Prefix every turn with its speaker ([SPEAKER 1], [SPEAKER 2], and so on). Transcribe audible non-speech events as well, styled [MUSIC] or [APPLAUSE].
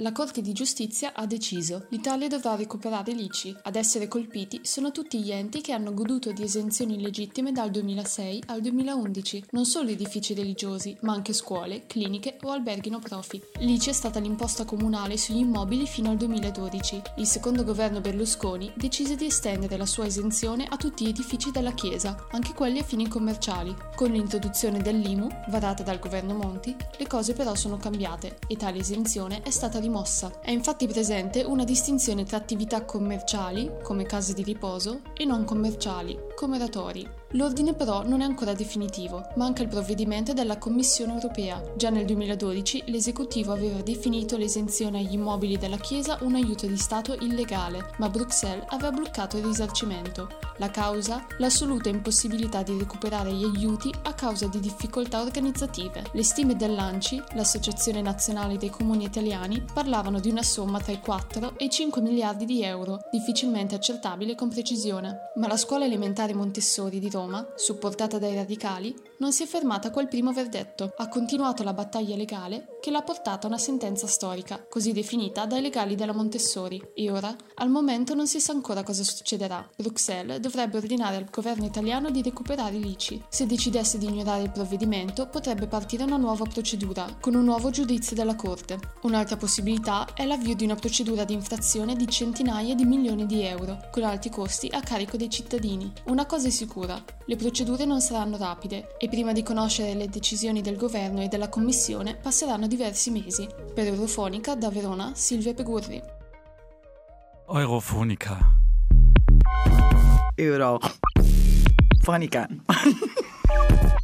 [SPEAKER 1] La Corte di Giustizia ha deciso l'Italia dovrà recuperare l'ICI. Ad essere colpiti sono tutti gli enti che hanno goduto di esenzioni legittime dal 2006 al 2011, non solo edifici religiosi, ma anche scuole, cliniche o alberghi no profit. L'ICI è stata l'imposta comunale sugli immobili fino al 2012. Il secondo governo Berlusconi decise di estendere la sua esenzione a tutti gli edifici della Chiesa, anche quelli a fini commerciali. Con l'introduzione dell'IMU, varata dal governo Monti, le cose però sono cambiate e tale esenzione è stata rimossa rimossa. È infatti presente una distinzione tra attività commerciali, come case di riposo, e non commerciali, come oratori. L'ordine però non è ancora definitivo, manca il provvedimento della Commissione europea. Già nel 2012 l'esecutivo aveva definito l'esenzione agli immobili della Chiesa un aiuto di Stato illegale, ma Bruxelles aveva bloccato il risarcimento. La causa? L'assoluta impossibilità di recuperare gli aiuti a causa di difficoltà organizzative. Le stime dell'ANCI, l'Associazione Nazionale dei Comuni Italiani, parlavano di una somma tra i 4 e i 5 miliardi di euro, difficilmente accertabile con precisione. Ma la scuola elementare Montessori di Roma Roma, supportata dai radicali, non si è fermata quel primo verdetto, ha continuato la battaglia legale che l'ha portata a una sentenza storica, così definita dai legali della Montessori. E ora, al momento non si sa ancora cosa succederà. Bruxelles dovrebbe ordinare al governo italiano di recuperare l'ICI. Se decidesse di ignorare il provvedimento, potrebbe partire una nuova procedura, con un nuovo giudizio della Corte. Un'altra possibilità è l'avvio di una procedura di infrazione di centinaia di milioni di euro, con alti costi a carico dei cittadini. Una cosa è sicura, le procedure non saranno rapide e prima di conoscere le decisioni del governo e della Commissione passeranno diversi mesi. Per Eurofonica da Verona Silvia Pegurri.
[SPEAKER 2] Eurofonica.
[SPEAKER 3] Eurofonica. [LAUGHS]